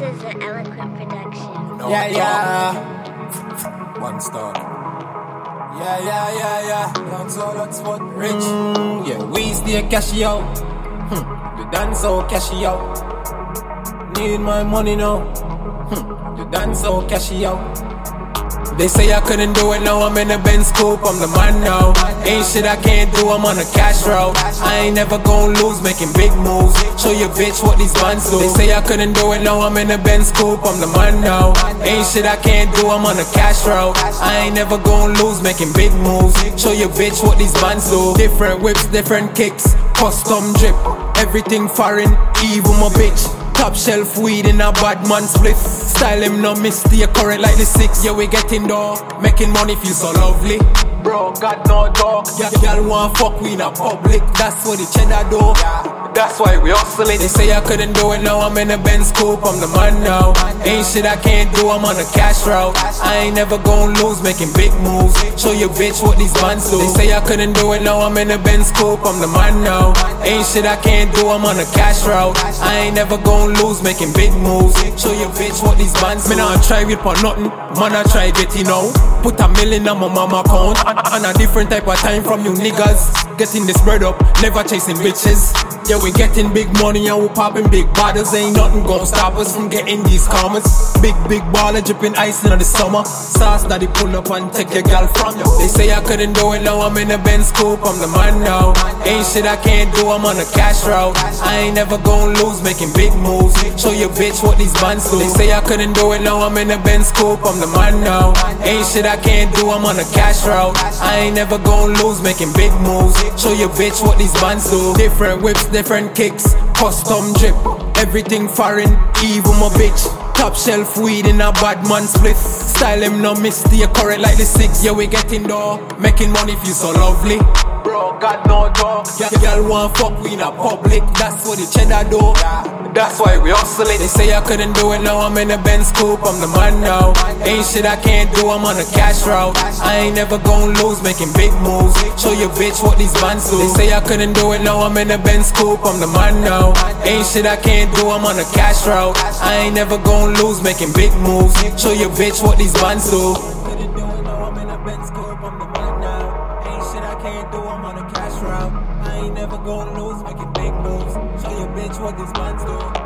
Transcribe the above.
is an eloquent production. No Yeah, talk. yeah. One star. Yeah, yeah, yeah, yeah. That's all that's what rich. Mm, yeah, we stay cashy out. Hmm, you dance so cashy out. Need my money now. Hmm, you dance so cashy out. They say I couldn't do it, now I'm in a Benz coupe, I'm the man now. Ain't shit I can't do, I'm on a cash route. I ain't never gon' lose, making big moves. Show your bitch what these bands do. They say I couldn't do it, now I'm in a Benz coupe, I'm the man now. Ain't shit I can't do, I'm on a cash route. I ain't never gon' lose, making big moves. Show your bitch what these bands do. Different whips, different kicks, custom drip, everything foreign, even my bitch. Top shelf weed in a bad man split. Style him no miss, stay current like the six. Yeah, we getting dough, making money feel so lovely. Bro, got no dog. Yeah, y'all want fuck we in a public. That's what the cheddar do. That's why we hustling. They say I couldn't do it, now I'm in a Benz coupe, I'm the man now. Ain't shit I can't do, I'm on a cash route. I ain't never gon' lose, making big moves. Show your bitch what these bands do. They say I couldn't do it, now I'm in a Benz coupe, I'm the man now. Ain't shit I can't do, I'm on a cash route. I ain't never gon' lose, making big moves. Show your bitch what these bands do. Me nah try it for nothing, man I try get it now. Put a million on my mama account, and, and a different type of time from you niggas. Getting this bread up, never chasing bitches. Yeah, we getting big money and we popping big bottles. Ain't nothing gonna stop us from getting these comments. Big, big baller dripping ice in the summer. Sauce daddy pull up and take your gal from you. They say I couldn't do it, now I'm in a Benz coupe, I'm the man now. Ain't shit I can't do, I'm on a cash route. I ain't never gonna lose, making big moves. Show your bitch what these bands do. They say I couldn't do it, now I'm in a Benz coupe, I'm the man now. Ain't shit I can't do, I'm on a cash route. I ain't never gonna lose, making big moves. Show your bitch what these bands do. Different whips, different kicks, custom drip, everything foreign, even my bitch. Top shelf weed in a bad man split. Style him no miss, stay current like the six. Yeah, we getting dough, making money feel so lovely. Bro, got no dog. Yeah, y'all want fuck we in a public. That's what the cheddar do. That's why we hustling. They say I couldn't do it, now I'm in a Benz coupe, I'm the man now. Ain't shit I can't do, I'm on a cash route. I ain't never gon' lose, making big moves. Show your bitch what these bands do. They say I couldn't do it, now I'm in a Benz coupe, I'm the man now. Ain't shit I can't do, I'm on a cash route. I ain't never gon' lose, making big moves. Show your bitch what these bands do. Do, I'm on a cash route. I ain't never gonna lose, making big moves. Show your bitch what these bands do.